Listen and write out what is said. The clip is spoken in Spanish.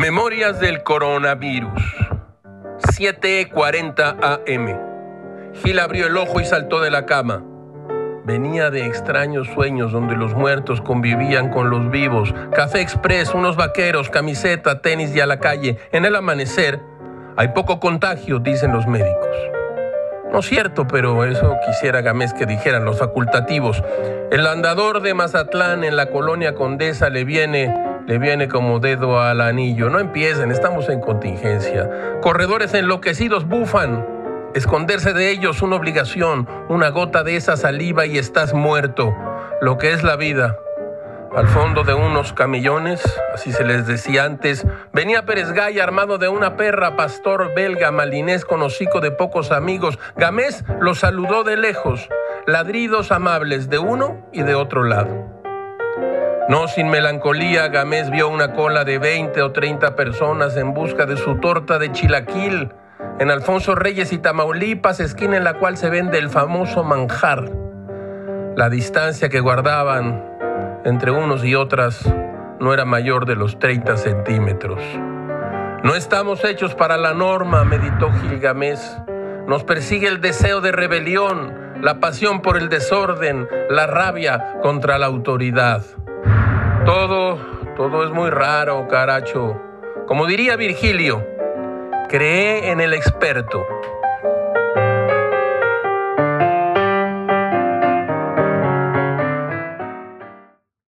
Memorias del coronavirus. 7:40 AM. Gil abrió el ojo y saltó de la cama. Venía de extraños sueños donde los muertos convivían con los vivos. Café express, unos vaqueros, camiseta, tenis y a la calle. En el amanecer hay poco contagio, dicen los médicos. No es cierto, pero eso quisiera Gamés que dijeran los facultativos. El andador de Mazatlán en la colonia Condesa le viene, le viene como dedo al anillo. No empiecen, estamos en contingencia. Corredores enloquecidos bufan. Esconderse de ellos una obligación, una gota de esa saliva y estás muerto. Lo que es la vida. Al fondo de unos camillones, así se les decía antes, venía Pérez Gay armado de una perra, pastor belga, malinés con hocico de pocos amigos. Gamés lo saludó de lejos, ladridos amables de uno y de otro lado. No sin melancolía, Gamés vio una cola de 20 o 30 personas en busca de su torta de chilaquil en Alfonso Reyes y Tamaulipas, esquina en la cual se vende el famoso manjar. La distancia que guardaban entre unos y otras no era mayor de los 30 centímetros. No estamos hechos para la norma, meditó Gilgamés. Nos persigue el deseo de rebelión, la pasión por el desorden, la rabia contra la autoridad. Todo, todo es muy raro, caracho. Como diría Virgilio, cree en el experto